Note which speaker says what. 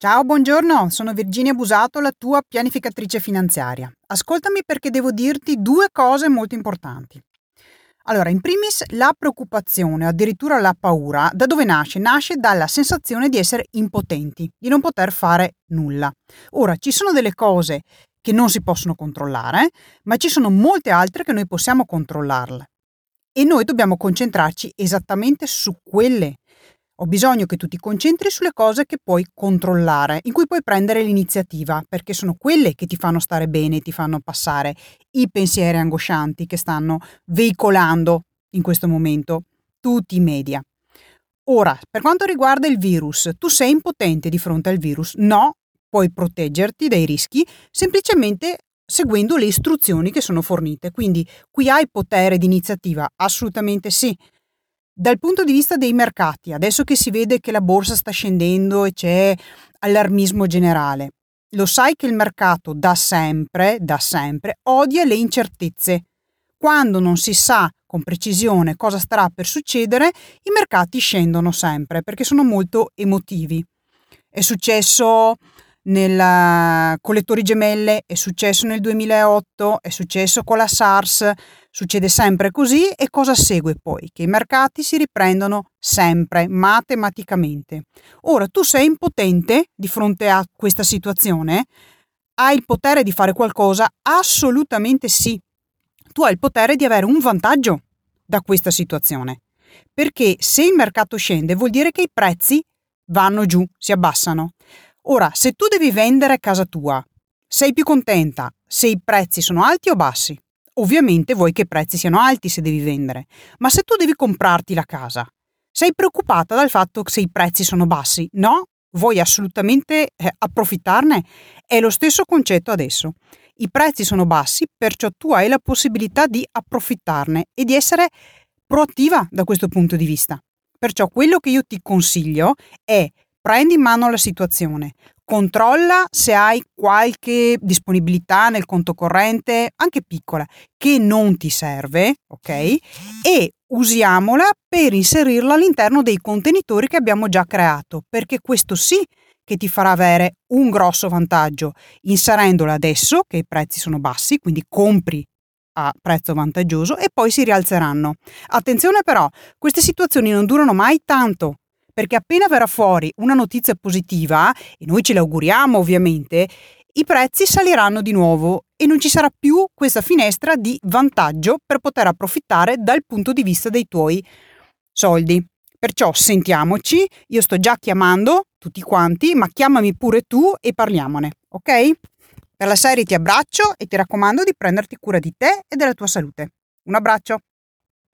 Speaker 1: Ciao, buongiorno, sono Virginia Busato, la tua pianificatrice finanziaria. Ascoltami perché devo dirti due cose molto importanti. Allora, in primis, la preoccupazione, addirittura la paura, da dove nasce? Nasce dalla sensazione di essere impotenti, di non poter fare nulla. Ora, ci sono delle cose che non si possono controllare, ma ci sono molte altre che noi possiamo controllarle. E noi dobbiamo concentrarci esattamente su quelle ho bisogno che tu ti concentri sulle cose che puoi controllare, in cui puoi prendere l'iniziativa, perché sono quelle che ti fanno stare bene, ti fanno passare i pensieri angoscianti che stanno veicolando in questo momento tutti i media. Ora, per quanto riguarda il virus, tu sei impotente di fronte al virus? No, puoi proteggerti dai rischi semplicemente seguendo le istruzioni che sono fornite. Quindi qui hai potere di iniziativa? Assolutamente sì. Dal punto di vista dei mercati, adesso che si vede che la borsa sta scendendo e c'è allarmismo generale, lo sai che il mercato da sempre, da sempre, odia le incertezze. Quando non si sa con precisione cosa starà per succedere, i mercati scendono sempre perché sono molto emotivi. È successo nel, con le Torri Gemelle, è successo nel 2008, è successo con la SARS, succede sempre così e cosa segue poi? Che i mercati si riprendono sempre, matematicamente. Ora tu sei impotente di fronte a questa situazione? Hai il potere di fare qualcosa? Assolutamente sì. Tu hai il potere di avere un vantaggio da questa situazione. Perché se il mercato scende vuol dire che i prezzi vanno giù, si abbassano. Ora, se tu devi vendere casa tua, sei più contenta se i prezzi sono alti o bassi? Ovviamente vuoi che i prezzi siano alti se devi vendere, ma se tu devi comprarti la casa, sei preoccupata dal fatto se i prezzi sono bassi? No, vuoi assolutamente eh, approfittarne? È lo stesso concetto adesso. I prezzi sono bassi, perciò tu hai la possibilità di approfittarne e di essere proattiva da questo punto di vista. Perciò quello che io ti consiglio è prendi in mano la situazione, controlla se hai qualche disponibilità nel conto corrente, anche piccola, che non ti serve, ok? E usiamola per inserirla all'interno dei contenitori che abbiamo già creato, perché questo sì che ti farà avere un grosso vantaggio inserendola adesso che i prezzi sono bassi, quindi compri a prezzo vantaggioso e poi si rialzeranno. Attenzione però, queste situazioni non durano mai tanto, perché appena verrà fuori una notizia positiva, e noi ce l'auguriamo ovviamente, i prezzi saliranno di nuovo e non ci sarà più questa finestra di vantaggio per poter approfittare dal punto di vista dei tuoi soldi. Perciò sentiamoci, io sto già chiamando tutti quanti, ma chiamami pure tu e parliamone, ok? Per la serie ti abbraccio e ti raccomando di prenderti cura di te e della tua salute. Un abbraccio!